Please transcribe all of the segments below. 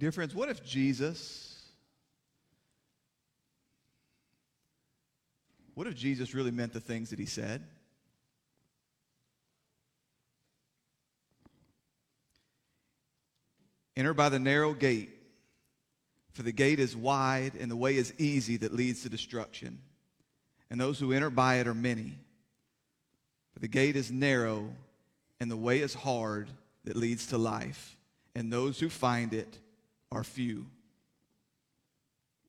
Dear friends, what if Jesus, what if Jesus really meant the things that he said? Enter by the narrow gate, for the gate is wide and the way is easy that leads to destruction. And those who enter by it are many. For the gate is narrow and the way is hard that leads to life, and those who find it are few.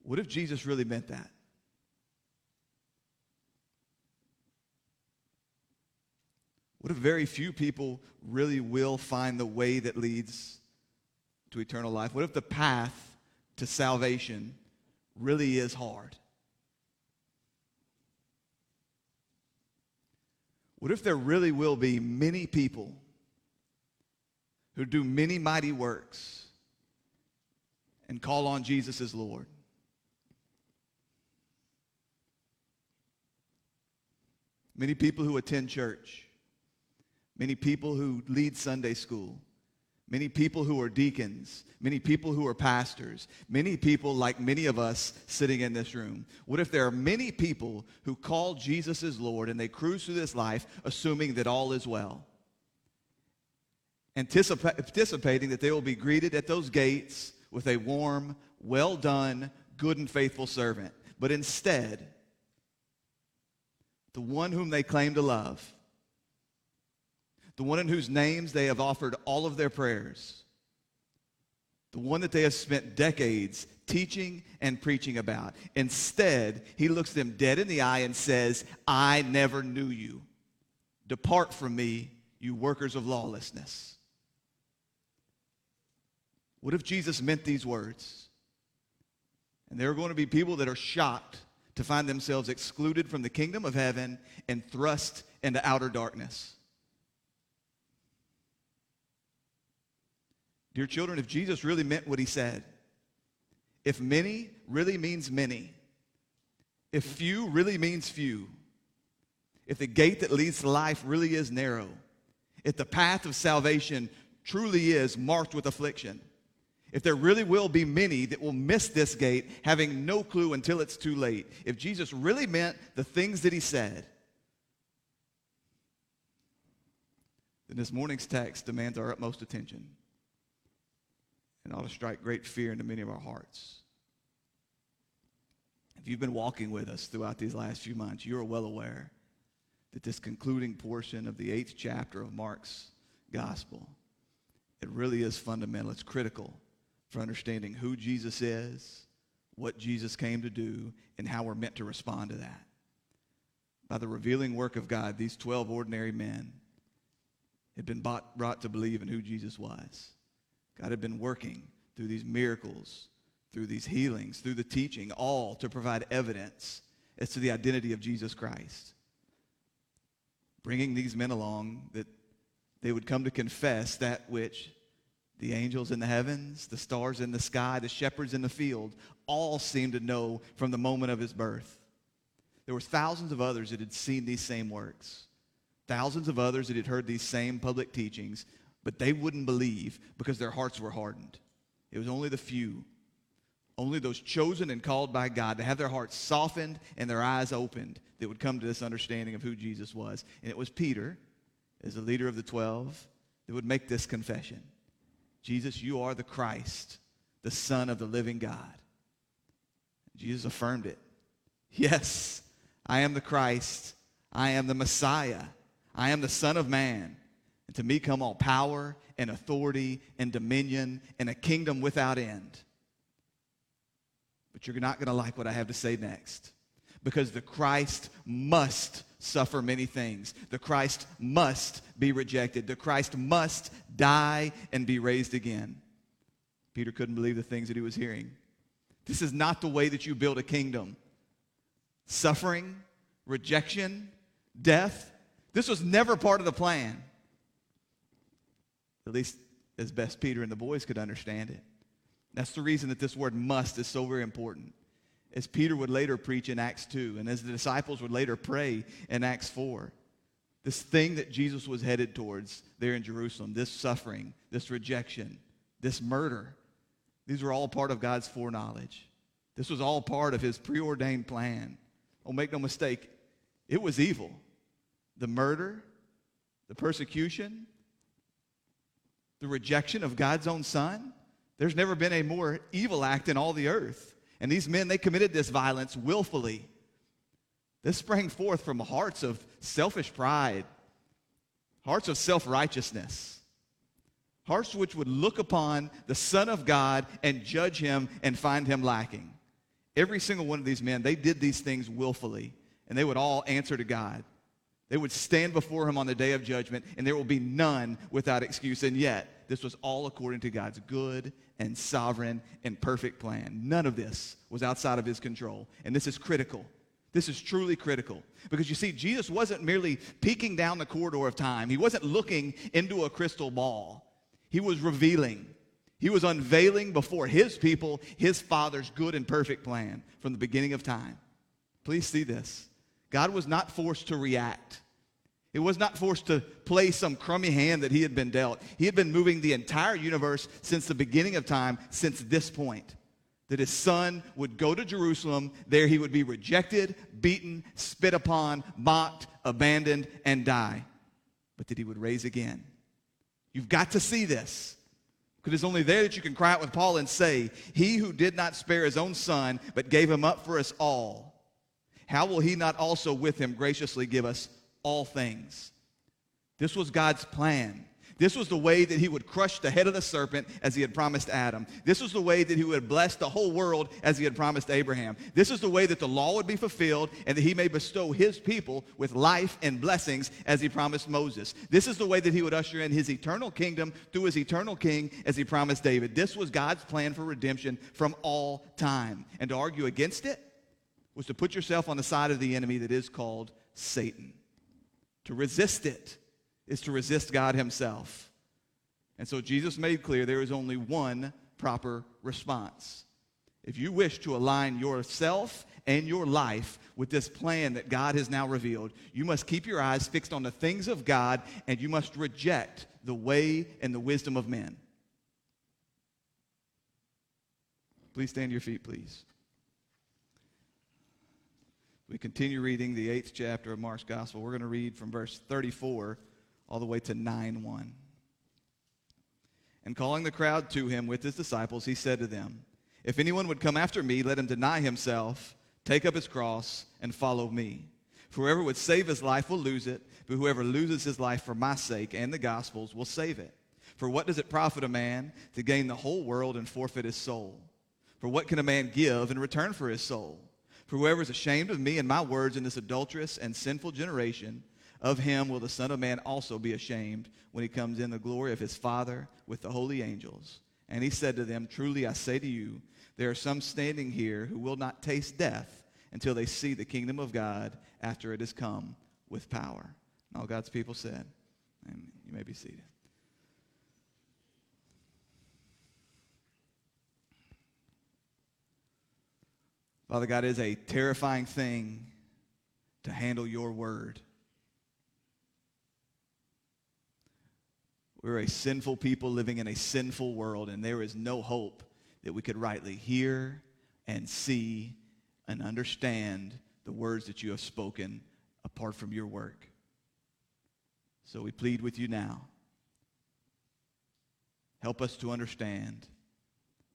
What if Jesus really meant that? What if very few people really will find the way that leads to eternal life? What if the path to salvation really is hard? What if there really will be many people who do many mighty works and call on Jesus as Lord? Many people who attend church, many people who lead Sunday school, many people who are deacons, many people who are pastors, many people like many of us sitting in this room. What if there are many people who call Jesus as Lord and they cruise through this life assuming that all is well? Anticipa- anticipating that they will be greeted at those gates with a warm, well done, good and faithful servant. But instead, the one whom they claim to love, the one in whose names they have offered all of their prayers, the one that they have spent decades teaching and preaching about. Instead, he looks them dead in the eye and says, I never knew you. Depart from me, you workers of lawlessness. What if Jesus meant these words? And there are going to be people that are shocked to find themselves excluded from the kingdom of heaven and thrust into outer darkness. Dear children, if Jesus really meant what he said, if many really means many, if few really means few, if the gate that leads to life really is narrow, if the path of salvation truly is marked with affliction, if there really will be many that will miss this gate having no clue until it's too late, if Jesus really meant the things that he said, then this morning's text demands our utmost attention and ought to strike great fear into many of our hearts. If you've been walking with us throughout these last few months, you're well aware that this concluding portion of the eighth chapter of Mark's gospel, it really is fundamental. It's critical for understanding who Jesus is, what Jesus came to do, and how we're meant to respond to that. By the revealing work of God, these 12 ordinary men had been bought, brought to believe in who Jesus was. God had been working through these miracles, through these healings, through the teaching, all to provide evidence as to the identity of Jesus Christ. Bringing these men along that they would come to confess that which the angels in the heavens, the stars in the sky, the shepherds in the field, all seemed to know from the moment of his birth. There were thousands of others that had seen these same works, thousands of others that had heard these same public teachings, but they wouldn't believe because their hearts were hardened. It was only the few, only those chosen and called by God to have their hearts softened and their eyes opened that would come to this understanding of who Jesus was. And it was Peter, as the leader of the 12, that would make this confession. Jesus, you are the Christ, the Son of the living God. Jesus affirmed it. Yes, I am the Christ. I am the Messiah. I am the Son of Man. And to me come all power and authority and dominion and a kingdom without end. But you're not going to like what I have to say next. Because the Christ must suffer many things. The Christ must be rejected. The Christ must die and be raised again. Peter couldn't believe the things that he was hearing. This is not the way that you build a kingdom. Suffering, rejection, death, this was never part of the plan. At least as best Peter and the boys could understand it. That's the reason that this word must is so very important as Peter would later preach in Acts 2, and as the disciples would later pray in Acts 4. This thing that Jesus was headed towards there in Jerusalem, this suffering, this rejection, this murder, These were all part of God's foreknowledge. This was all part of his preordained plan. Oh, make no mistake, it was evil. The murder, the persecution, the rejection of God's own son. There's never been a more evil act in all the earth. And these men, they committed this violence willfully. This sprang forth from hearts of selfish pride, hearts of self righteousness, hearts which would look upon the Son of God and judge him and find him lacking. Every single one of these men, they did these things willfully, and they would all answer to God. They would stand before him on the day of judgment, and there will be none without excuse. And yet, this was all according to God's good and sovereign and perfect plan. None of this was outside of his control. And this is critical. This is truly critical. Because you see, Jesus wasn't merely peeking down the corridor of time, he wasn't looking into a crystal ball. He was revealing, he was unveiling before his people his Father's good and perfect plan from the beginning of time. Please see this. God was not forced to react. It was not forced to play some crummy hand that he had been dealt. He had been moving the entire universe since the beginning of time, since this point. That his son would go to Jerusalem. There he would be rejected, beaten, spit upon, mocked, abandoned, and die. But that he would raise again. You've got to see this. Because it's only there that you can cry out with Paul and say, He who did not spare his own son, but gave him up for us all, how will he not also with him graciously give us all things? This was God's plan. This was the way that he would crush the head of the serpent as he had promised Adam. This was the way that he would bless the whole world as he had promised Abraham. This is the way that the law would be fulfilled and that he may bestow his people with life and blessings as he promised Moses. This is the way that he would usher in his eternal kingdom through his eternal king as he promised David. This was God's plan for redemption from all time. And to argue against it was to put yourself on the side of the enemy that is called Satan. To resist it is to resist God Himself. And so Jesus made clear there is only one proper response. If you wish to align yourself and your life with this plan that God has now revealed, you must keep your eyes fixed on the things of God and you must reject the way and the wisdom of men. Please stand to your feet, please. We continue reading the eighth chapter of Mark's Gospel. We're going to read from verse 34 all the way to 9 1. And calling the crowd to him with his disciples, he said to them, If anyone would come after me, let him deny himself, take up his cross, and follow me. For whoever would save his life will lose it, but whoever loses his life for my sake and the gospel's will save it. For what does it profit a man to gain the whole world and forfeit his soul? For what can a man give in return for his soul? For whoever is ashamed of me and my words in this adulterous and sinful generation, of him will the Son of Man also be ashamed when he comes in the glory of his Father with the holy angels. And he said to them, Truly I say to you, there are some standing here who will not taste death until they see the kingdom of God after it has come with power. And all God's people said, and you may be seated. Father God, is a terrifying thing to handle your word. We're a sinful people living in a sinful world, and there is no hope that we could rightly hear and see and understand the words that you have spoken apart from your work. So we plead with you now. Help us to understand.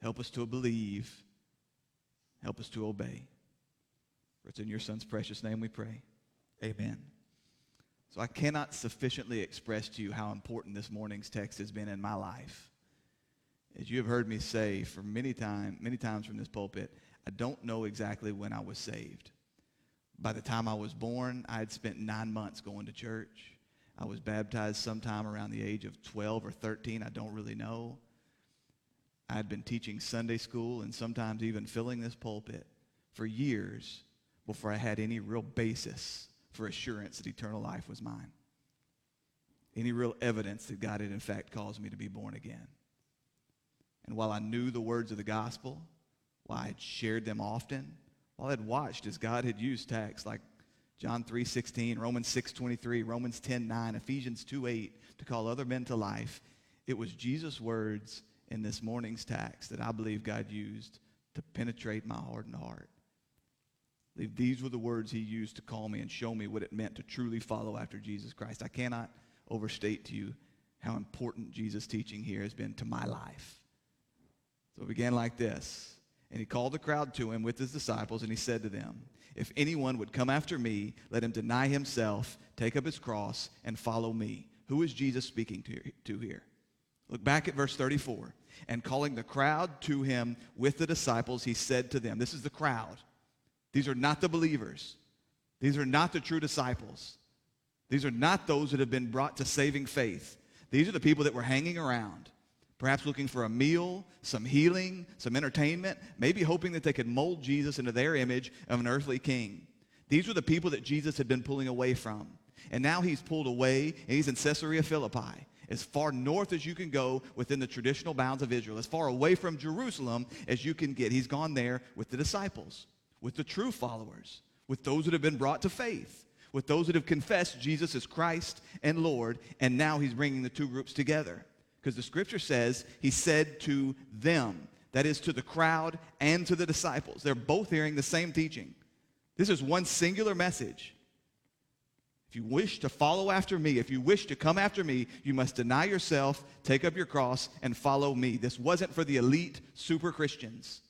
Help us to believe. Help us to obey. For it's in your Son's precious name we pray. Amen. So I cannot sufficiently express to you how important this morning's text has been in my life. As you have heard me say for many time, many times from this pulpit, I don't know exactly when I was saved. By the time I was born, I had spent nine months going to church. I was baptized sometime around the age of 12 or 13. I don't really know. I had been teaching Sunday school and sometimes even filling this pulpit for years before I had any real basis for assurance that eternal life was mine. Any real evidence that God had in fact caused me to be born again. And while I knew the words of the gospel, while I had shared them often, while I had watched as God had used texts like John 3:16, Romans 6:23, Romans 10:9, Ephesians 2:8 to call other men to life, it was Jesus' words in this morning's text that I believe God used to penetrate my hardened heart. These were the words he used to call me and show me what it meant to truly follow after Jesus Christ. I cannot overstate to you how important Jesus' teaching here has been to my life. So it began like this. And he called the crowd to him with his disciples, and he said to them, If anyone would come after me, let him deny himself, take up his cross, and follow me. Who is Jesus speaking to here? Look back at verse 34. And calling the crowd to him with the disciples, he said to them, This is the crowd. These are not the believers. These are not the true disciples. These are not those that have been brought to saving faith. These are the people that were hanging around, perhaps looking for a meal, some healing, some entertainment, maybe hoping that they could mold Jesus into their image of an earthly king. These were the people that Jesus had been pulling away from. And now he's pulled away and he's in Caesarea Philippi, as far north as you can go within the traditional bounds of Israel, as far away from Jerusalem as you can get. He's gone there with the disciples, with the true followers, with those that have been brought to faith with those that have confessed Jesus as Christ and Lord, and now he's bringing the two groups together. Because the scripture says he said to them, that is to the crowd and to the disciples. They're both hearing the same teaching. This is one singular message. If you wish to follow after me, if you wish to come after me, you must deny yourself, take up your cross, and follow me. This wasn't for the elite super Christians.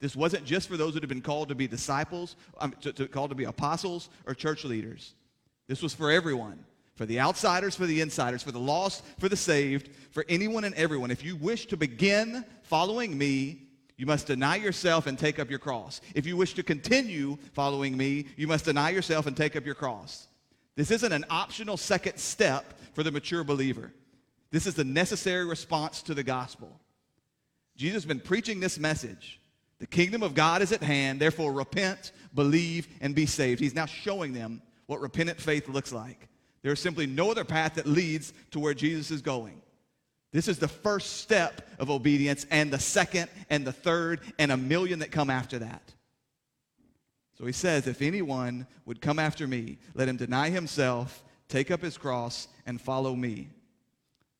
This wasn't just for those that had been called to be disciples, um, to, to, called to be apostles or church leaders. This was for everyone for the outsiders, for the insiders, for the lost, for the saved, for anyone and everyone. If you wish to begin following me, you must deny yourself and take up your cross. If you wish to continue following me, you must deny yourself and take up your cross. This isn't an optional second step for the mature believer. This is the necessary response to the gospel. Jesus has been preaching this message the kingdom of God is at hand, therefore repent, believe, and be saved. He's now showing them what repentant faith looks like. There is simply no other path that leads to where Jesus is going. This is the first step of obedience, and the second, and the third, and a million that come after that. So he says, If anyone would come after me, let him deny himself, take up his cross, and follow me.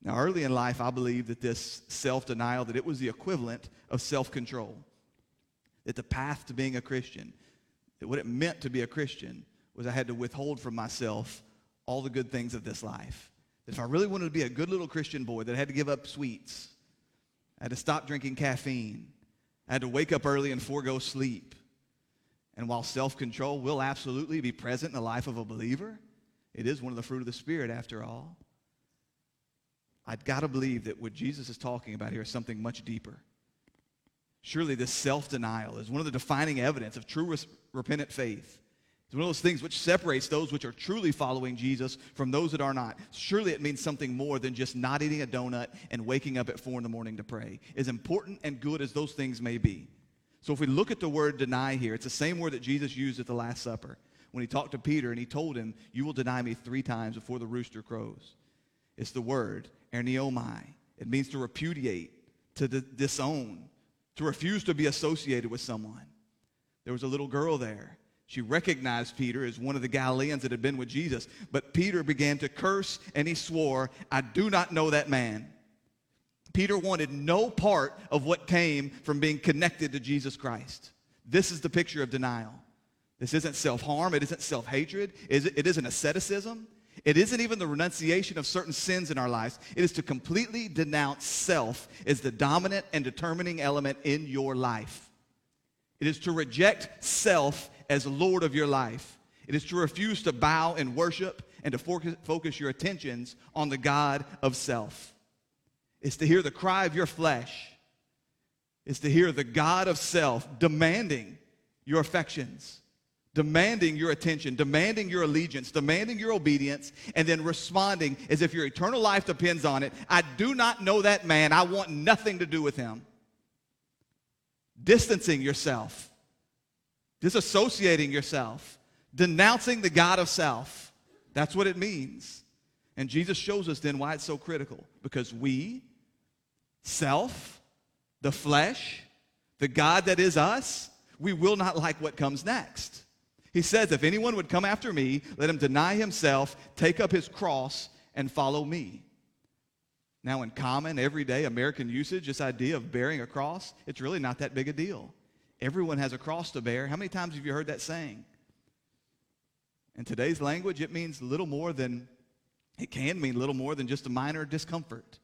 Now, early in life, I believe that this self denial, that it was the equivalent of self control that the path to being a Christian, that what it meant to be a Christian was I had to withhold from myself all the good things of this life. That if I really wanted to be a good little Christian boy, that I had to give up sweets. I had to stop drinking caffeine. I had to wake up early and forego sleep. And while self control will absolutely be present in the life of a believer, it is one of the fruit of the Spirit after all. I've got to believe that what Jesus is talking about here is something much deeper. Surely this self denial is one of the defining evidence of true repentant faith. It's one of those things which separates those which are truly following Jesus from those that are not. Surely it means something more than just not eating a donut and waking up at four in the morning to pray. As important and good as those things may be. So if we look at the word deny here, it's the same word that Jesus used at the Last Supper when he talked to Peter and he told him, You will deny me three times before the rooster crows. It's the word, arneomai. It means to repudiate, to disown, to refuse to be associated with someone. There was a little girl there. She recognized Peter as one of the Galileans that had been with Jesus. But Peter began to curse and he swore, I do not know that man. Peter wanted no part of what came from being connected to Jesus Christ. This is the picture of denial. This isn't self harm, it isn't self hatred, it isn't asceticism, it isn't even the renunciation of certain sins in our lives. It is to completely denounce self as the dominant and determining element in your life. It is to reject self as Lord of your life. It is to refuse to bow and worship and to focus your attentions on the God of self. It's to hear the cry of your flesh. It's to hear the God of self demanding your affections demanding your attention, demanding your allegiance, demanding your obedience, and then responding as if your eternal life depends on it. I do not know that man. I want nothing to do with him. Distancing yourself, disassociating yourself, denouncing the God of self. That's what it means. And Jesus shows us then why it's so critical. Because we, self, the flesh, the God that is us, we will not like what comes next. He says, If anyone would come after me, let him deny himself, take up his cross, and follow me. Now, in common, everyday American usage, this idea of bearing a cross, it's really not that big a deal. Everyone has a cross to bear. How many times have you heard that saying? In today's language, it means little more than, it can mean little more than just a minor discomfort.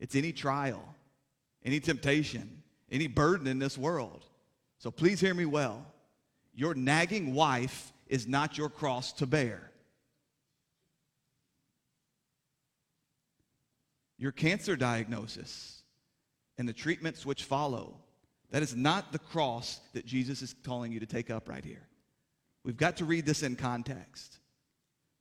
It's any trial, any temptation, any burden in this world. So please hear me well. Your nagging wife is not your cross to bear. Your cancer diagnosis and the treatments which follow, that is not the cross that Jesus is calling you to take up right here. We've got to read this in context.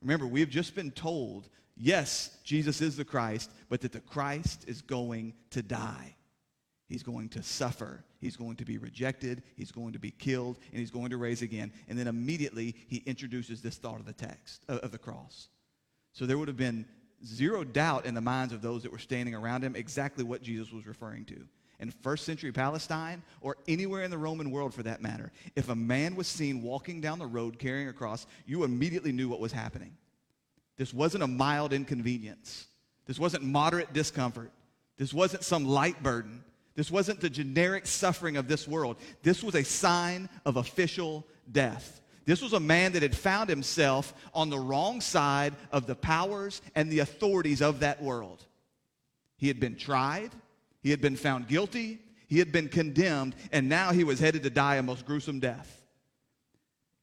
Remember, we have just been told, yes, Jesus is the Christ, but that the Christ is going to die. He's going to suffer. He's going to be rejected. He's going to be killed, and he's going to raise again. And then immediately he introduces this thought of the text, of the cross. So there would have been zero doubt in the minds of those that were standing around him exactly what Jesus was referring to. In first century Palestine, or anywhere in the Roman world for that matter, if a man was seen walking down the road carrying a cross, you immediately knew what was happening. This wasn't a mild inconvenience. This wasn't moderate discomfort. This wasn't some light burden. This wasn't the generic suffering of this world. This was a sign of official death. This was a man that had found himself on the wrong side of the powers and the authorities of that world. He had been tried, he had been found guilty, he had been condemned, and now he was headed to die a most gruesome death.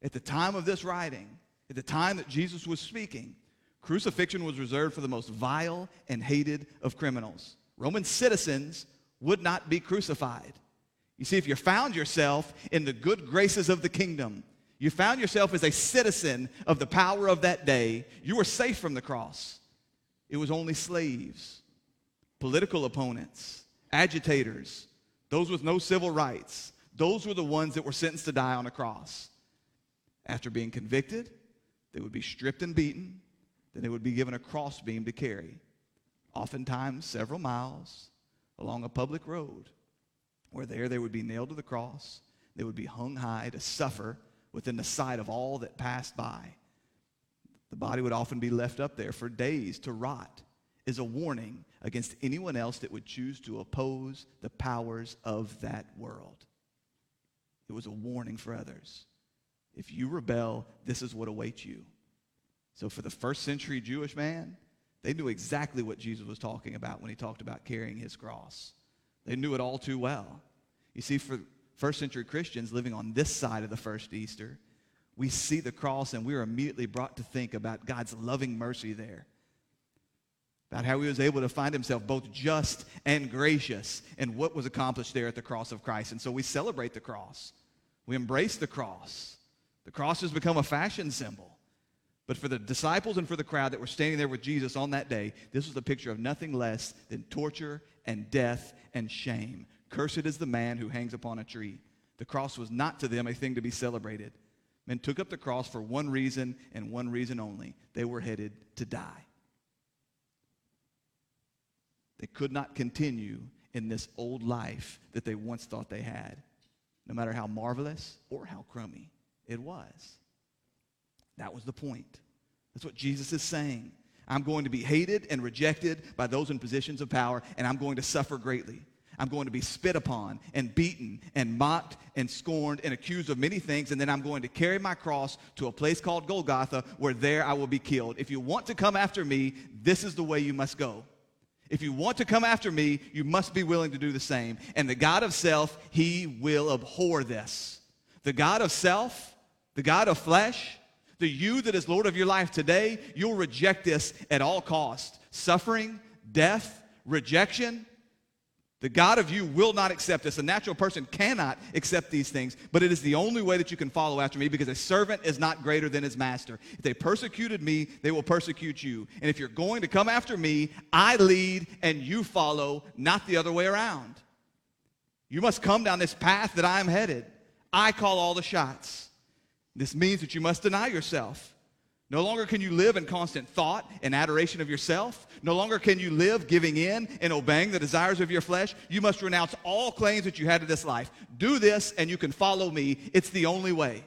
At the time of this writing, at the time that Jesus was speaking, crucifixion was reserved for the most vile and hated of criminals. Roman citizens would not be crucified. You see, if you found yourself in the good graces of the kingdom, you found yourself as a citizen of the power of that day, you were safe from the cross. It was only slaves, political opponents, agitators, those with no civil rights. Those were the ones that were sentenced to die on a cross. After being convicted, they would be stripped and beaten, then they would be given a crossbeam to carry, oftentimes several miles, along a public road, where there they would be nailed to the cross. They would be hung high to suffer within the sight of all that passed by. The body would often be left up there for days to rot, is a warning against anyone else that would choose to oppose the powers of that world. It was a warning for others. If you rebel, this is what awaits you. So, for the first century Jewish man, they knew exactly what Jesus was talking about when he talked about carrying his cross. They knew it all too well. You see, for first century Christians living on this side of the first Easter, we see the cross and we are immediately brought to think about God's loving mercy there. About how he was able to find himself both just and gracious and what was accomplished there at the cross of Christ. And so we celebrate the cross. We embrace the cross. The cross has become a fashion symbol. But for the disciples and for the crowd that were standing there with Jesus on that day, this was a picture of nothing less than torture and death and shame. Cursed is the man who hangs upon a tree. The cross was not to them a thing to be celebrated. Men took up the cross for one reason and one reason only they were headed to die. They could not continue in this old life that they once thought they had, no matter how marvelous or how crummy it was. That was the point. That's what Jesus is saying. I'm going to be hated and rejected by those in positions of power, and I'm going to suffer greatly. I'm going to be spit upon and beaten and mocked and scorned and accused of many things, and then I'm going to carry my cross to a place called Golgotha where there I will be killed. If you want to come after me, this is the way you must go. If you want to come after me, you must be willing to do the same. And the God of self, he will abhor this. The God of self, the God of flesh, the you that is Lord of your life today, you'll reject this at all cost. Suffering, death, rejection. The God of you will not accept this. A natural person cannot accept these things, but it is the only way that you can follow after me because a servant is not greater than his master. If they persecuted me, they will persecute you. And if you're going to come after me, I lead and you follow, not the other way around. You must come down this path that I am headed. I call all the shots. This means that you must deny yourself. No longer can you live in constant thought and adoration of yourself. No longer can you live giving in and obeying the desires of your flesh. You must renounce all claims that you had to this life. Do this and you can follow me. It's the only way.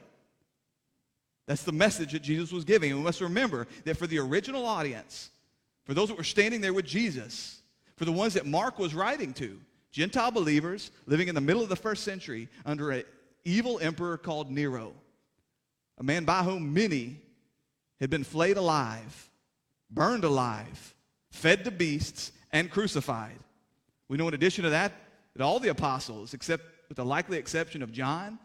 That's the message that Jesus was giving. And we must remember that for the original audience, for those that were standing there with Jesus, for the ones that Mark was writing to. Gentile believers living in the middle of the first century under an evil emperor called Nero, a man by whom many had been flayed alive, burned alive, fed to beasts, and crucified. We know in addition to that, that all the apostles, except with the likely exception of John,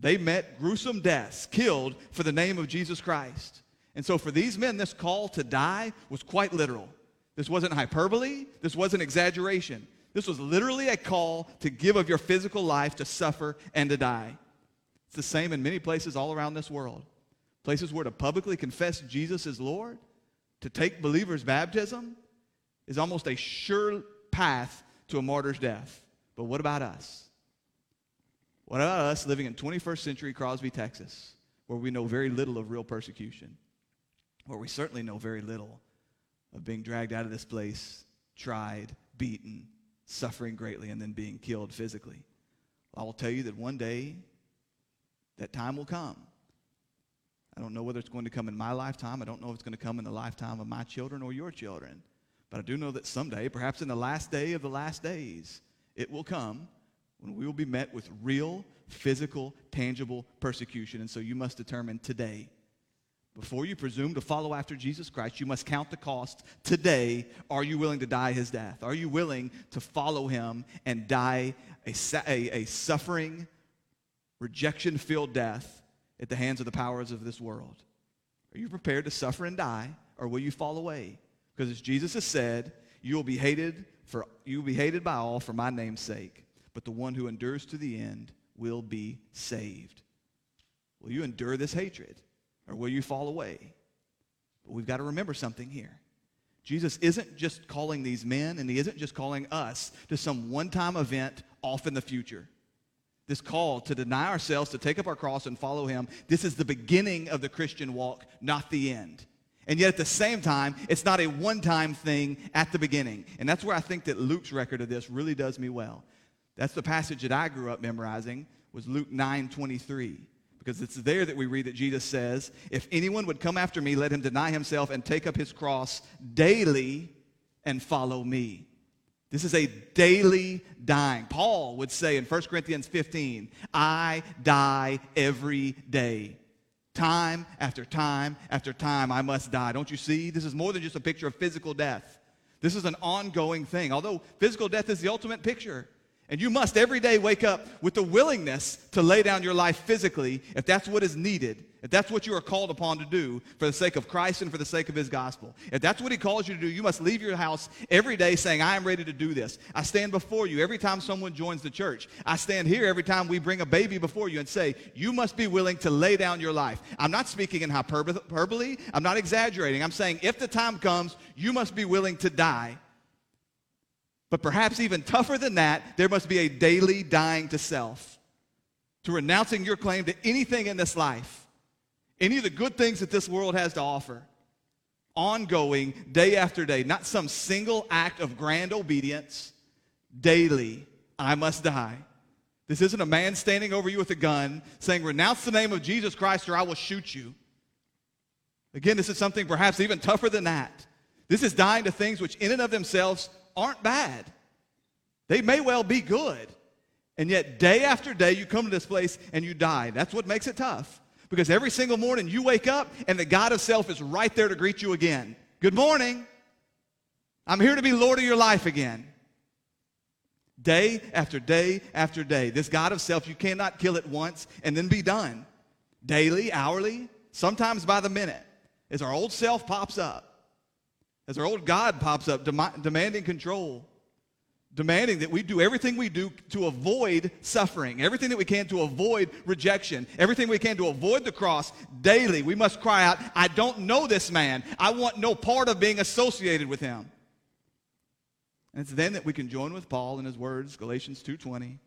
they met gruesome deaths, killed for the name of Jesus Christ. And so for these men, this call to die was quite literal. This wasn't hyperbole, this wasn't exaggeration. This was literally a call to give of your physical life to suffer and to die. It's the same in many places all around this world. Places where to publicly confess Jesus as Lord, to take believers' baptism, is almost a sure path to a martyr's death. But what about us? What about us living in 21st century Crosby, Texas, where we know very little of real persecution, where we certainly know very little of being dragged out of this place, tried, beaten, suffering greatly, and then being killed physically. I will tell you that one day that time will come. I don't know whether it's going to come in my lifetime. I don't know if it's going to come in the lifetime of my children or your children. But I do know that someday, perhaps in the last day of the last days, it will come when we will be met with real, physical, tangible persecution. And so you must determine today before you presume to follow after Jesus Christ, you must count the cost today. Are you willing to die his death? Are you willing to follow him and die a, a, a suffering, rejection filled death at the hands of the powers of this world? Are you prepared to suffer and die, or will you fall away? Because as Jesus has said, you will be hated for you will be hated by all for my name's sake, but the one who endures to the end will be saved. Will you endure this hatred? or will you fall away? But we've got to remember something here. Jesus isn't just calling these men, and he isn't just calling us to some one time event off in the future. This call to deny ourselves, to take up our cross and follow him, this is the beginning of the Christian walk, not the end. And yet at the same time, it's not a one time thing at the beginning. And that's where I think that Luke's record of this really does me well. That's the passage that I grew up memorizing was Luke 9 23 because it's there that we read that Jesus says, If anyone would come after me, let him deny himself and take up his cross daily and follow me. This is a daily dying. Paul would say in 1 Corinthians 15, I die every day. Time after time after time, I must die. Don't you see? This is more than just a picture of physical death. This is an ongoing thing. Although physical death is the ultimate picture, and you must every day wake up with the willingness to lay down your life physically if that's what is needed, if that's what you are called upon to do for the sake of Christ and for the sake of His gospel. If that's what He calls you to do, you must leave your house every day saying, I am ready to do this. I stand before you every time someone joins the church. I stand here every time we bring a baby before you and say, You must be willing to lay down your life. I'm not speaking in hyperbole, I'm not exaggerating. I'm saying, if the time comes, you must be willing to die but perhaps even tougher than that, there must be a daily dying to self, to renouncing your claim to anything in this life, any of the good things that this world has to offer, ongoing, day after day, not some single act of grand obedience. Daily, I must die. This isn't a man standing over you with a gun saying, Renounce the name of Jesus Christ or I will shoot you. Again, this is something perhaps even tougher than that. This is dying to things which, in and of themselves, aren't bad. They may well be good. And yet, day after day, you come to this place and you die. That's what makes it tough. Because every single morning you wake up and the God of self is right there to greet you again. Good morning. I'm here to be Lord of your life again. Day after day after day. This God of self, you cannot kill it once and then be done. Daily, hourly, sometimes by the minute, as our old self pops up as our old God pops up, dem- demanding control, demanding that we do everything we do to avoid suffering, everything that we can to avoid rejection, everything we can to avoid the cross daily. We must cry out, I don't know this man. I want no part of being associated with him. And it's then that we can join with Paul in his words, Galatians 2:20.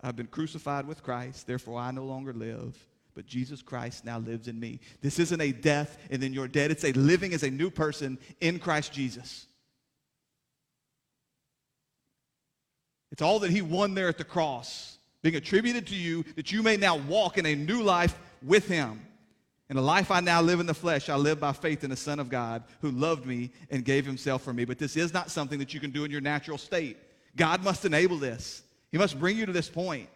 I've been crucified with Christ, therefore I no longer live, but Jesus Christ now lives in me. This isn't a death and then you're dead. It's a living as a new person in Christ Jesus. It's all that he won there at the cross, being attributed to you that you may now walk in a new life with him. In the life I now live in the flesh, I live by faith in the Son of God who loved me and gave himself for me. But this is not something that you can do in your natural state. God must enable this. He must bring you to this point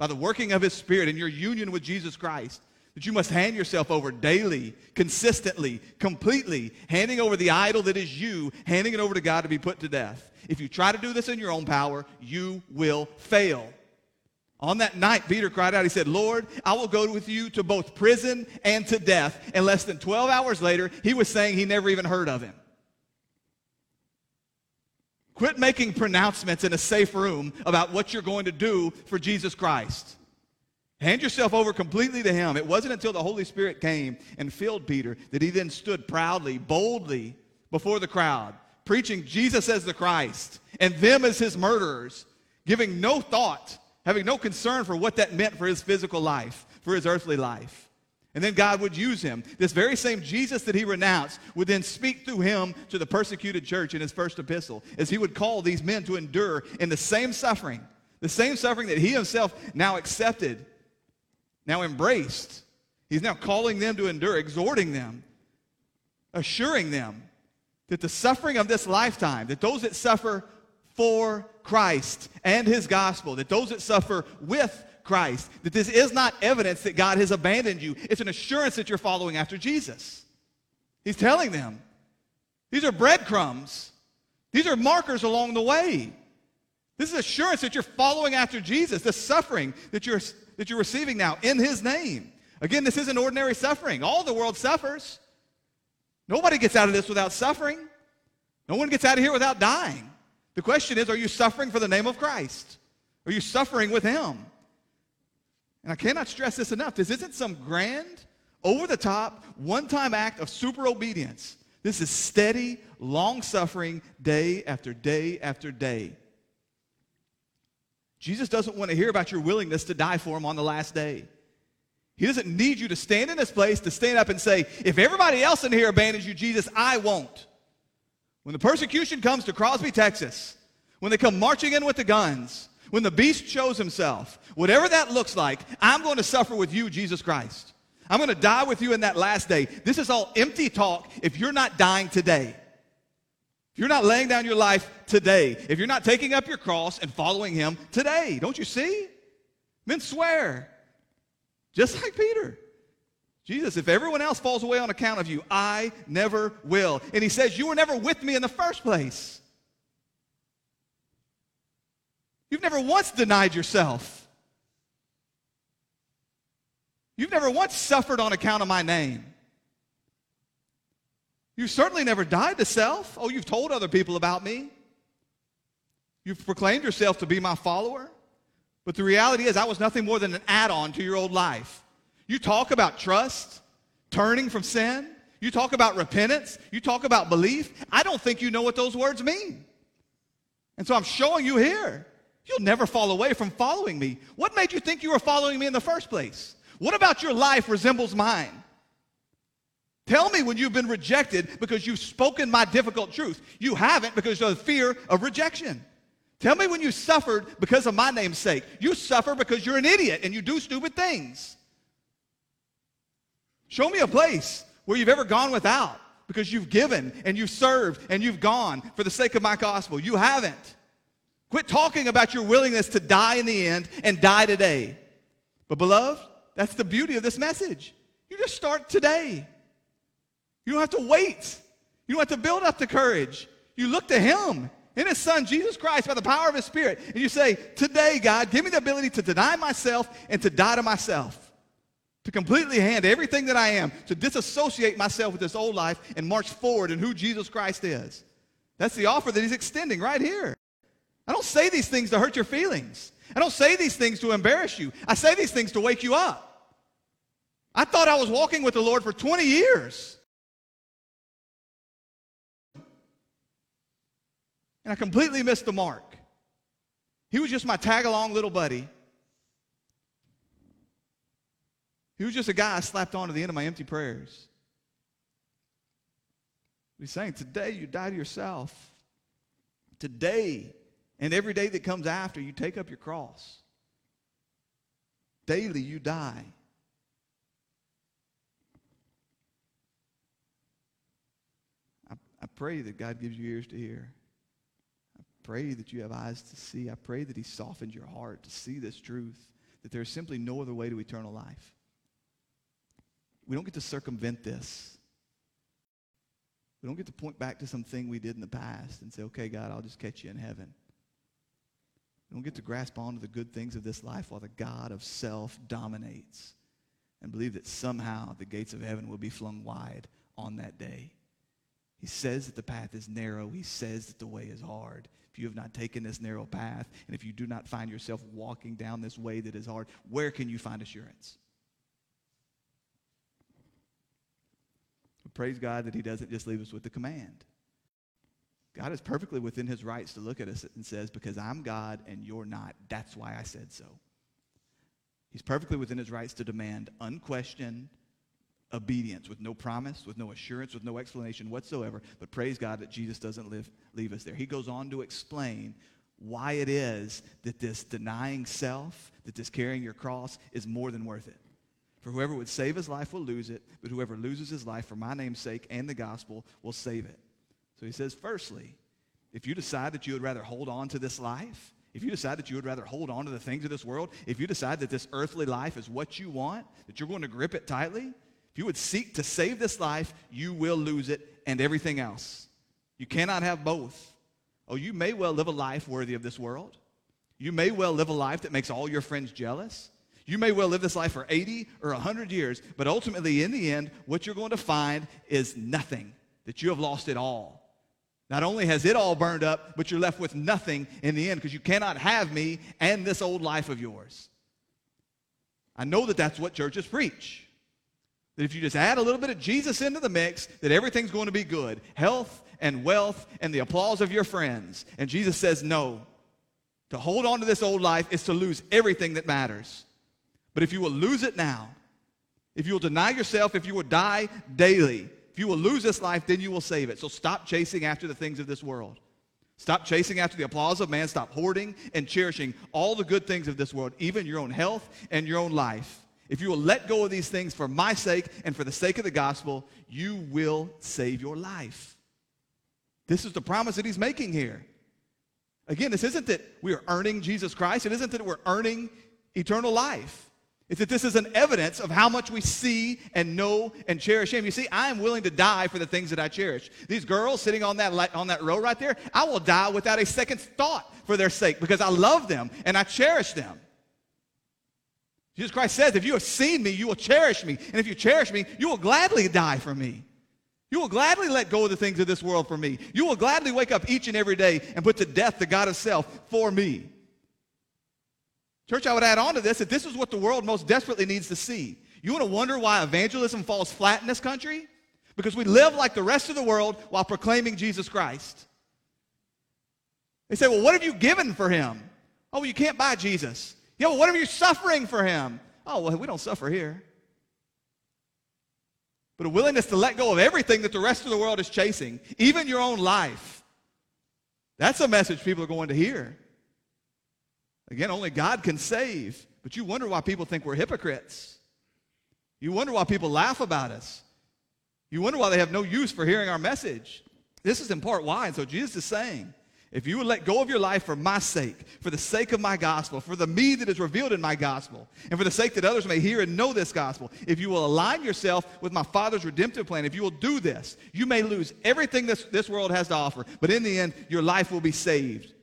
by the working of his Spirit in your union with Jesus Christ that you must hand yourself over daily, consistently, completely, handing over the idol that is you, handing it over to God to be put to death. If you try to do this in your own power, you will fail. On that night, Peter cried out, he said, Lord, I will go with you to both prison and to death. And less than 12 hours later, he was saying he never even heard of him. Quit making pronouncements in a safe room about what you're going to do for Jesus Christ. Hand yourself over completely to him. It wasn't until the Holy Spirit came and filled Peter that he then stood proudly, boldly before the crowd, preaching Jesus as the Christ and them as his murderers, giving no thought having no concern for what that meant for his physical life, for his earthly life. And then God would use him. This very same Jesus that he renounced would then speak through him to the persecuted church in his first epistle, as he would call these men to endure in the same suffering, the same suffering that he himself now accepted, now embraced. He's now calling them to endure, exhorting them, assuring them that the suffering of this lifetime, that those that suffer for Christ and his gospel, that those that suffer with Christ, that this is not evidence that God has abandoned you. It's an assurance that you're following after Jesus. He's telling them. These are breadcrumbs. These are markers along the way. This is assurance that you're following after Jesus, the suffering that you're, that you're receiving now in his name. Again, this isn't ordinary suffering. All the world suffers. Nobody gets out of this without suffering. No one gets out of here without dying. The question is, are you suffering for the name of Christ? Are you suffering with Him? And I cannot stress this enough. This isn't some grand, over the top, one time act of super obedience. This is steady, long suffering, day after day after day. Jesus doesn't want to hear about your willingness to die for Him on the last day. He doesn't need you to stand in this place to stand up and say, if everybody else in here abandons you, Jesus, I won't. When the persecution comes to Crosby, Texas, when they come marching in with the guns, when the beast shows himself, whatever that looks like, I'm going to suffer with you, Jesus Christ. I'm going to die with you in that last day. This is all empty talk if you're not dying today. If you're not laying down your life today, if you're not taking up your cross and following him today, don't you see? Men swear, just like Peter. Jesus, if everyone else falls away on account of you, I never will. And he says, You were never with me in the first place. You've never once denied yourself. You've never once suffered on account of my name. You've certainly never died to self. Oh, you've told other people about me. You've proclaimed yourself to be my follower. But the reality is, I was nothing more than an add on to your old life. You talk about trust, turning from sin. You talk about repentance. You talk about belief. I don't think you know what those words mean. And so I'm showing you here. You'll never fall away from following me. What made you think you were following me in the first place? What about your life resembles mine? Tell me when you've been rejected because you've spoken my difficult truth. You haven't because of the fear of rejection. Tell me when you suffered because of my name's sake. You suffer because you're an idiot and you do stupid things. Show me a place where you've ever gone without because you've given and you've served and you've gone for the sake of my gospel. You haven't. Quit talking about your willingness to die in the end and die today. But, beloved, that's the beauty of this message. You just start today. You don't have to wait. You don't have to build up the courage. You look to Him in His Son, Jesus Christ, by the power of His Spirit, and you say, Today, God, give me the ability to deny myself and to die to myself to completely hand everything that I am, to disassociate myself with this old life and march forward in who Jesus Christ is. That's the offer that he's extending right here. I don't say these things to hurt your feelings. I don't say these things to embarrass you. I say these things to wake you up. I thought I was walking with the Lord for 20 years. And I completely missed the mark. He was just my tag along little buddy He was just a guy I slapped on onto the end of my empty prayers. He's saying, Today you die to yourself. Today and every day that comes after, you take up your cross. Daily, you die. I, I pray that God gives you ears to hear. I pray that you have eyes to see. I pray that He softens your heart to see this truth that there is simply no other way to eternal life. We don't get to circumvent this. We don't get to point back to something we did in the past and say, okay, God, I'll just catch you in heaven. We don't get to grasp onto the good things of this life while the God of self dominates and believe that somehow the gates of heaven will be flung wide on that day. He says that the path is narrow. He says that the way is hard. If you have not taken this narrow path, and if you do not find yourself walking down this way that is hard, where can you find assurance? But praise God that He doesn't just leave us with the command. God is perfectly within His rights to look at us and says, Because I'm God and you're not, that's why I said so. He's perfectly within His rights to demand unquestioned obedience with no promise, with no assurance, with no explanation whatsoever. But praise God that Jesus doesn't live, leave us there. He goes on to explain why it is that this denying self, that this carrying your cross is more than worth it. For whoever would save his life will lose it, but whoever loses his life for my name's sake and the gospel will save it. So he says, firstly, if you decide that you would rather hold on to this life, if you decide that you would rather hold on to the things of this world, if you decide that this earthly life is what you want, that you're going to grip it tightly, if you would seek to save this life, you will lose it and everything else. You cannot have both. Oh, you may well live a life worthy of this world. You may well live a life that makes all your friends jealous. You may well live this life for 80 or 100 years, but ultimately, in the end, what you're going to find is nothing, that you have lost it all. Not only has it all burned up, but you're left with nothing in the end because you cannot have me and this old life of yours. I know that that's what churches preach. That if you just add a little bit of Jesus into the mix, that everything's going to be good health and wealth and the applause of your friends. And Jesus says, no. To hold on to this old life is to lose everything that matters. But if you will lose it now, if you will deny yourself, if you will die daily, if you will lose this life, then you will save it. So stop chasing after the things of this world. Stop chasing after the applause of man. Stop hoarding and cherishing all the good things of this world, even your own health and your own life. If you will let go of these things for my sake and for the sake of the gospel, you will save your life. This is the promise that he's making here. Again, this isn't that we are earning Jesus Christ. It isn't that we're earning eternal life. It's that this is an evidence of how much we see and know and cherish Him. You see, I am willing to die for the things that I cherish. These girls sitting on that, on that row right there, I will die without a second thought for their sake because I love them and I cherish them. Jesus Christ says, if you have seen me, you will cherish me. And if you cherish me, you will gladly die for me. You will gladly let go of the things of this world for me. You will gladly wake up each and every day and put to death the God of self for me. Church, I would add on to this that this is what the world most desperately needs to see. You want to wonder why evangelism falls flat in this country? Because we live like the rest of the world while proclaiming Jesus Christ. They say, well, what have you given for him? Oh, you can't buy Jesus. Yeah, well, what are you suffering for him? Oh, well, we don't suffer here. But a willingness to let go of everything that the rest of the world is chasing, even your own life. That's a message people are going to hear. Again, only God can save. But you wonder why people think we're hypocrites. You wonder why people laugh about us. You wonder why they have no use for hearing our message. This is in part why. And so Jesus is saying, if you would let go of your life for my sake, for the sake of my gospel, for the me that is revealed in my gospel, and for the sake that others may hear and know this gospel, if you will align yourself with my Father's redemptive plan, if you will do this, you may lose everything this, this world has to offer, but in the end, your life will be saved.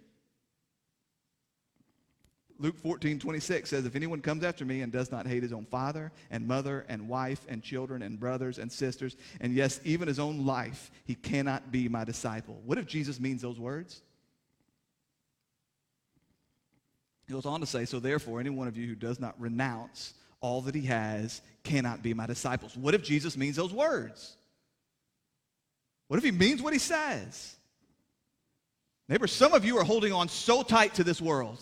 Luke 14, 26 says, If anyone comes after me and does not hate his own father and mother and wife and children and brothers and sisters, and yes, even his own life, he cannot be my disciple. What if Jesus means those words? He goes on to say, So therefore, any one of you who does not renounce all that he has cannot be my disciples. What if Jesus means those words? What if he means what he says? Neighbor, some of you are holding on so tight to this world.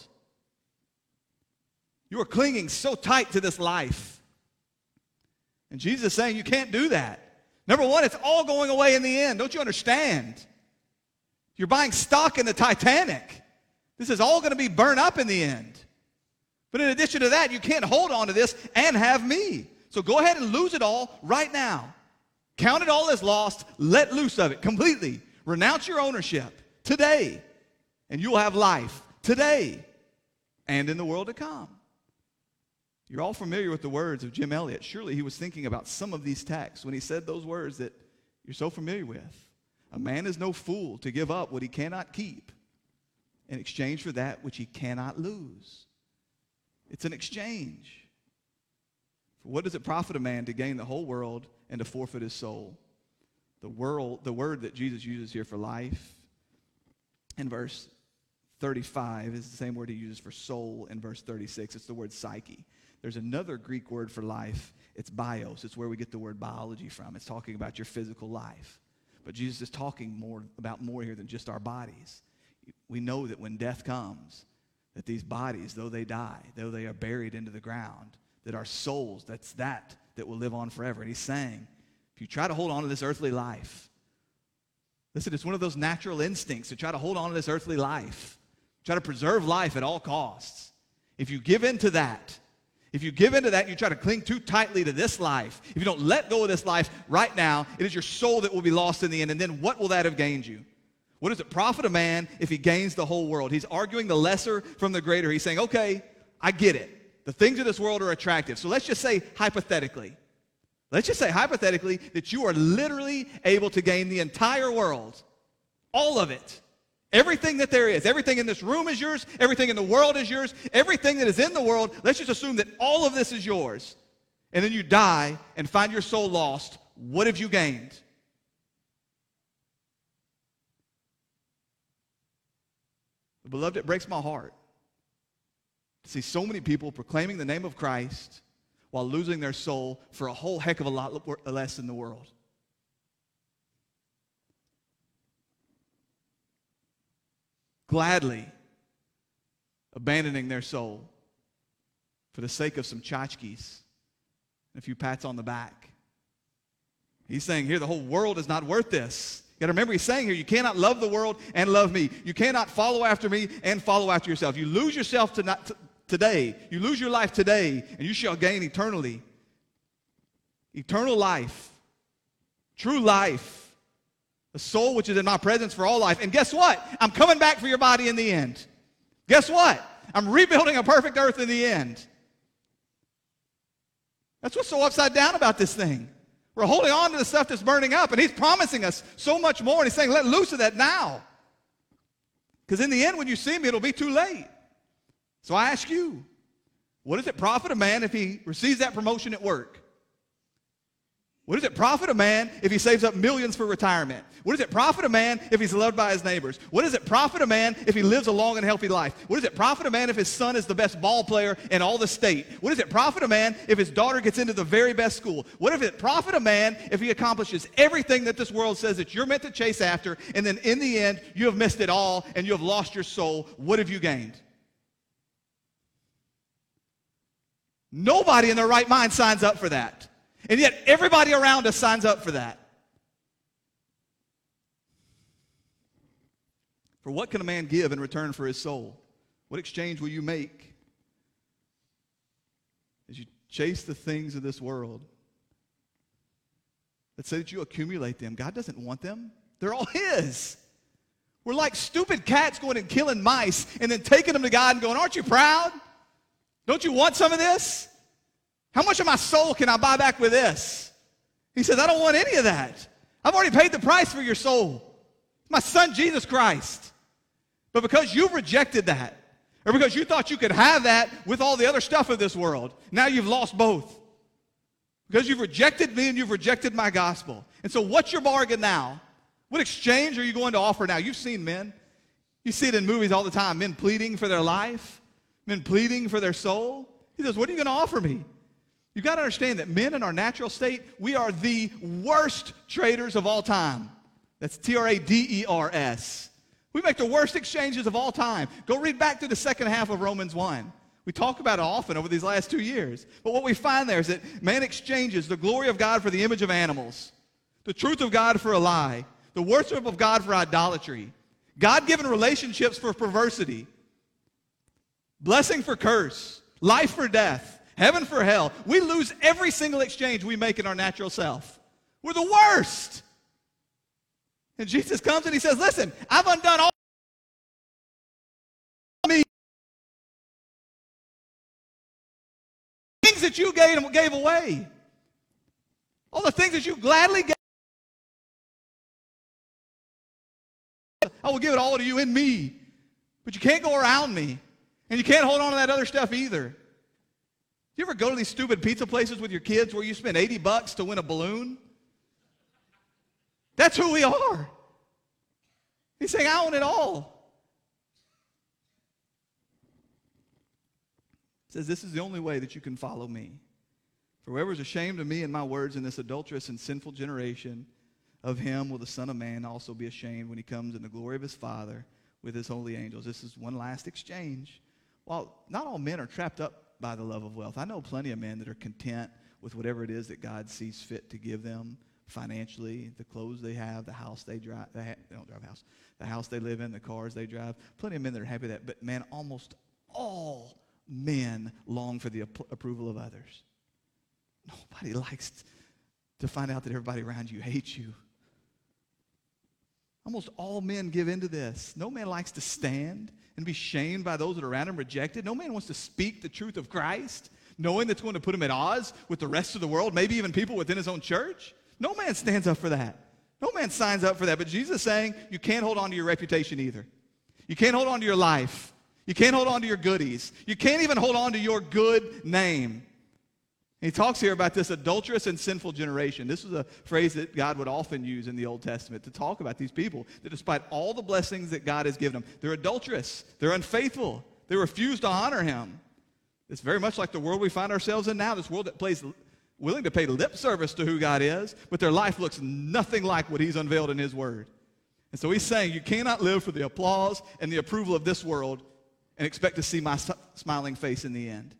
You are clinging so tight to this life. And Jesus is saying you can't do that. Number one, it's all going away in the end. Don't you understand? You're buying stock in the Titanic. This is all going to be burned up in the end. But in addition to that, you can't hold on to this and have me. So go ahead and lose it all right now. Count it all as lost. Let loose of it completely. Renounce your ownership today, and you'll have life today and in the world to come. You're all familiar with the words of Jim Elliot. Surely he was thinking about some of these texts when he said those words that you're so familiar with. A man is no fool to give up what he cannot keep in exchange for that which he cannot lose. It's an exchange. For what does it profit a man to gain the whole world and to forfeit his soul? The, world, the word that Jesus uses here for life in verse 35 is the same word he uses for soul in verse 36. It's the word psyche. There's another Greek word for life. It's bios. It's where we get the word biology from. It's talking about your physical life. But Jesus is talking more about more here than just our bodies. We know that when death comes, that these bodies, though they die, though they are buried into the ground, that our souls, that's that that will live on forever. And he's saying, if you try to hold on to this earthly life, listen, it's one of those natural instincts to try to hold on to this earthly life, try to preserve life at all costs. If you give in to that, if you give into that, you try to cling too tightly to this life. If you don't let go of this life right now, it is your soul that will be lost in the end. And then what will that have gained you? What does it profit a man if he gains the whole world? He's arguing the lesser from the greater. He's saying, okay, I get it. The things of this world are attractive. So let's just say hypothetically, let's just say hypothetically that you are literally able to gain the entire world, all of it, Everything that there is, everything in this room is yours, everything in the world is yours, everything that is in the world, let's just assume that all of this is yours. And then you die and find your soul lost. What have you gained? Beloved, it breaks my heart to see so many people proclaiming the name of Christ while losing their soul for a whole heck of a lot less in the world. Gladly abandoning their soul for the sake of some tchotchkes and a few pats on the back. He's saying here the whole world is not worth this. You got to remember, he's saying here, you cannot love the world and love me. You cannot follow after me and follow after yourself. You lose yourself to not, to, today. You lose your life today, and you shall gain eternally. Eternal life, true life the soul which is in my presence for all life. And guess what? I'm coming back for your body in the end. Guess what? I'm rebuilding a perfect earth in the end. That's what's so upside down about this thing. We're holding on to the stuff that's burning up, and he's promising us so much more. And he's saying, let loose of that now. Because in the end, when you see me, it'll be too late. So I ask you, what does it profit a man if he receives that promotion at work? What does it profit a man if he saves up millions for retirement? What does it profit a man if he's loved by his neighbors? What does it profit a man if he lives a long and healthy life? What does it profit a man if his son is the best ball player in all the state? What does it profit a man if his daughter gets into the very best school? What does it profit a man if he accomplishes everything that this world says that you're meant to chase after, and then in the end, you have missed it all and you have lost your soul? What have you gained? Nobody in their right mind signs up for that. And yet, everybody around us signs up for that. For what can a man give in return for his soul? What exchange will you make as you chase the things of this world? Let's say that you accumulate them. God doesn't want them, they're all His. We're like stupid cats going and killing mice and then taking them to God and going, Aren't you proud? Don't you want some of this? How much of my soul can I buy back with this? He says, I don't want any of that. I've already paid the price for your soul. My son, Jesus Christ. But because you rejected that, or because you thought you could have that with all the other stuff of this world, now you've lost both. Because you've rejected me and you've rejected my gospel. And so, what's your bargain now? What exchange are you going to offer now? You've seen men. You see it in movies all the time men pleading for their life, men pleading for their soul. He says, What are you going to offer me? You've got to understand that men in our natural state, we are the worst traders of all time. That's T R A D E R S. We make the worst exchanges of all time. Go read back to the second half of Romans 1. We talk about it often over these last two years. But what we find there is that man exchanges the glory of God for the image of animals, the truth of God for a lie, the worship of God for idolatry, God given relationships for perversity, blessing for curse, life for death heaven for hell. We lose every single exchange we make in our natural self. We're the worst. And Jesus comes and he says, Listen, I've undone all things that you gave, gave away. All the things that you gladly gave. I will give it all to you in me. But you can't go around me. And you can't hold on to that other stuff either. Do you ever go to these stupid pizza places with your kids where you spend 80 bucks to win a balloon? That's who we are. He's saying, I own it all. He says, This is the only way that you can follow me. For whoever is ashamed of me and my words in this adulterous and sinful generation, of him will the Son of Man also be ashamed when he comes in the glory of his Father with his holy angels. This is one last exchange. While not all men are trapped up by the love of wealth, I know plenty of men that are content with whatever it is that God sees fit to give them financially, the clothes they have, the house they drive, they, ha- they don't drive a house, the house they live in, the cars they drive. Plenty of men that are happy with that. But man, almost all men long for the ap- approval of others. Nobody likes to find out that everybody around you hates you. Almost all men give into this. No man likes to stand and be shamed by those that are around him, rejected. No man wants to speak the truth of Christ, knowing that's going to put him at odds with the rest of the world, maybe even people within his own church. No man stands up for that. No man signs up for that. But Jesus is saying you can't hold on to your reputation either. You can't hold on to your life. You can't hold on to your goodies. You can't even hold on to your good name. He talks here about this adulterous and sinful generation. This was a phrase that God would often use in the Old Testament to talk about these people that despite all the blessings that God has given them, they're adulterous, they're unfaithful, they refuse to honor him. It's very much like the world we find ourselves in now, this world that plays willing to pay lip service to who God is, but their life looks nothing like what he's unveiled in his word. And so he's saying you cannot live for the applause and the approval of this world and expect to see my smiling face in the end.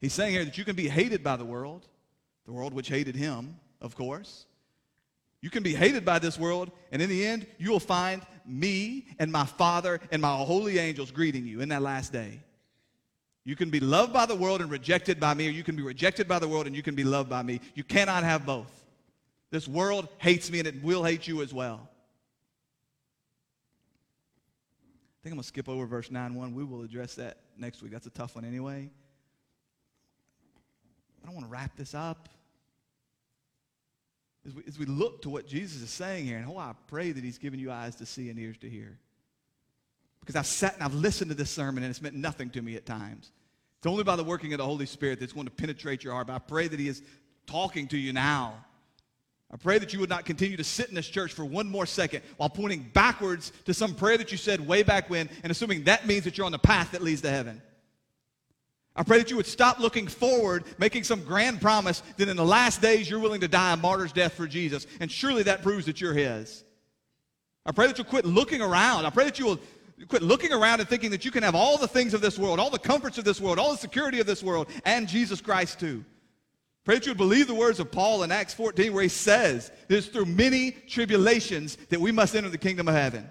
He's saying here that you can be hated by the world, the world which hated him, of course. You can be hated by this world, and in the end, you will find me and my Father and my holy angels greeting you in that last day. You can be loved by the world and rejected by me, or you can be rejected by the world and you can be loved by me. You cannot have both. This world hates me and it will hate you as well. I think I'm going to skip over verse 9 1. We will address that next week. That's a tough one anyway. I don't want to wrap this up. As we, as we look to what Jesus is saying here, and oh, I pray that he's given you eyes to see and ears to hear. Because I've sat and I've listened to this sermon, and it's meant nothing to me at times. It's only by the working of the Holy Spirit that's going to penetrate your heart. But I pray that he is talking to you now. I pray that you would not continue to sit in this church for one more second while pointing backwards to some prayer that you said way back when and assuming that means that you're on the path that leads to heaven. I pray that you would stop looking forward, making some grand promise that in the last days you're willing to die a martyr's death for Jesus. And surely that proves that you're His. I pray that you'll quit looking around. I pray that you will quit looking around and thinking that you can have all the things of this world, all the comforts of this world, all the security of this world, and Jesus Christ too. Pray that you would believe the words of Paul in Acts 14, where he says that it's through many tribulations that we must enter the kingdom of heaven.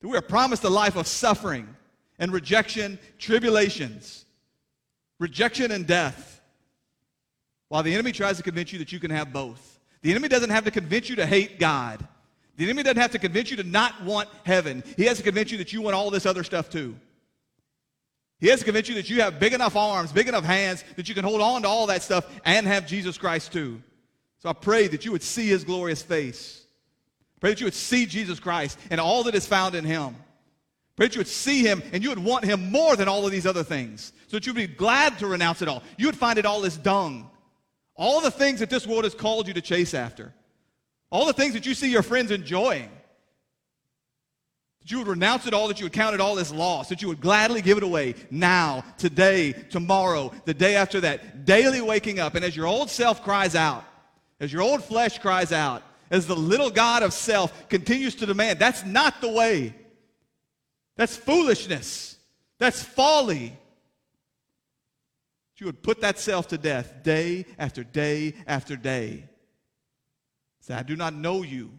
That we are promised a life of suffering and rejection, tribulations, rejection and death. While the enemy tries to convince you that you can have both. The enemy doesn't have to convince you to hate God. The enemy doesn't have to convince you to not want heaven. He has to convince you that you want all this other stuff too. He has to convince you that you have big enough arms, big enough hands, that you can hold on to all that stuff and have Jesus Christ too. So I pray that you would see his glorious face. Pray that you would see Jesus Christ and all that is found in him. That you would see him and you would want him more than all of these other things. So that you would be glad to renounce it all. You would find it all as dung. All the things that this world has called you to chase after. All the things that you see your friends enjoying. That you would renounce it all, that you would count it all as loss, that you would gladly give it away now, today, tomorrow, the day after that. Daily waking up. And as your old self cries out, as your old flesh cries out, as the little God of self continues to demand, that's not the way. That's foolishness. That's folly. You would put that self to death day after day after day. Say, I do not know you.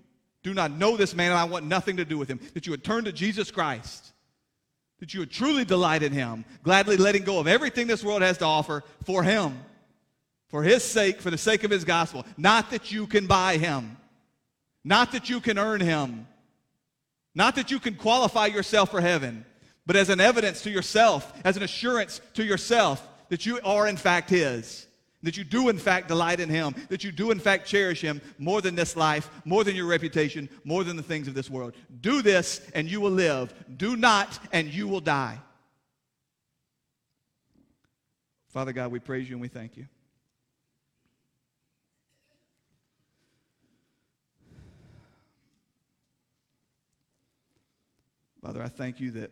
Do not know this man, and I want nothing to do with him. That you would turn to Jesus Christ. That you would truly delight in him, gladly letting go of everything this world has to offer for him, for his sake, for the sake of his gospel. Not that you can buy him. Not that you can earn him, not that you can qualify yourself for heaven, but as an evidence to yourself, as an assurance to yourself that you are in fact his. That you do, in fact, delight in Him. That you do, in fact, cherish Him more than this life, more than your reputation, more than the things of this world. Do this and you will live. Do not and you will die. Father God, we praise you and we thank you. Father, I thank you that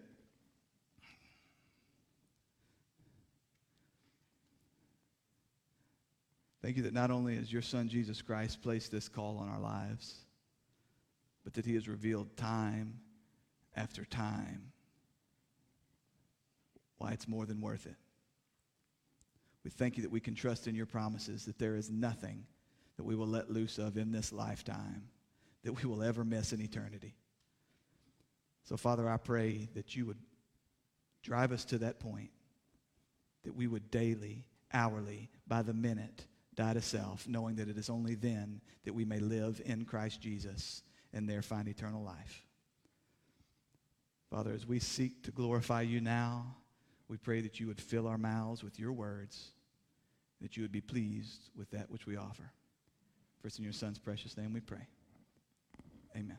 Thank you that not only has your Son Jesus Christ placed this call on our lives, but that he has revealed time after time why it's more than worth it. We thank you that we can trust in your promises, that there is nothing that we will let loose of in this lifetime that we will ever miss in eternity. So, Father, I pray that you would drive us to that point, that we would daily, hourly, by the minute, die to self, knowing that it is only then that we may live in Christ Jesus and there find eternal life. Father, as we seek to glorify you now, we pray that you would fill our mouths with your words, that you would be pleased with that which we offer. First in your Son's precious name we pray. Amen.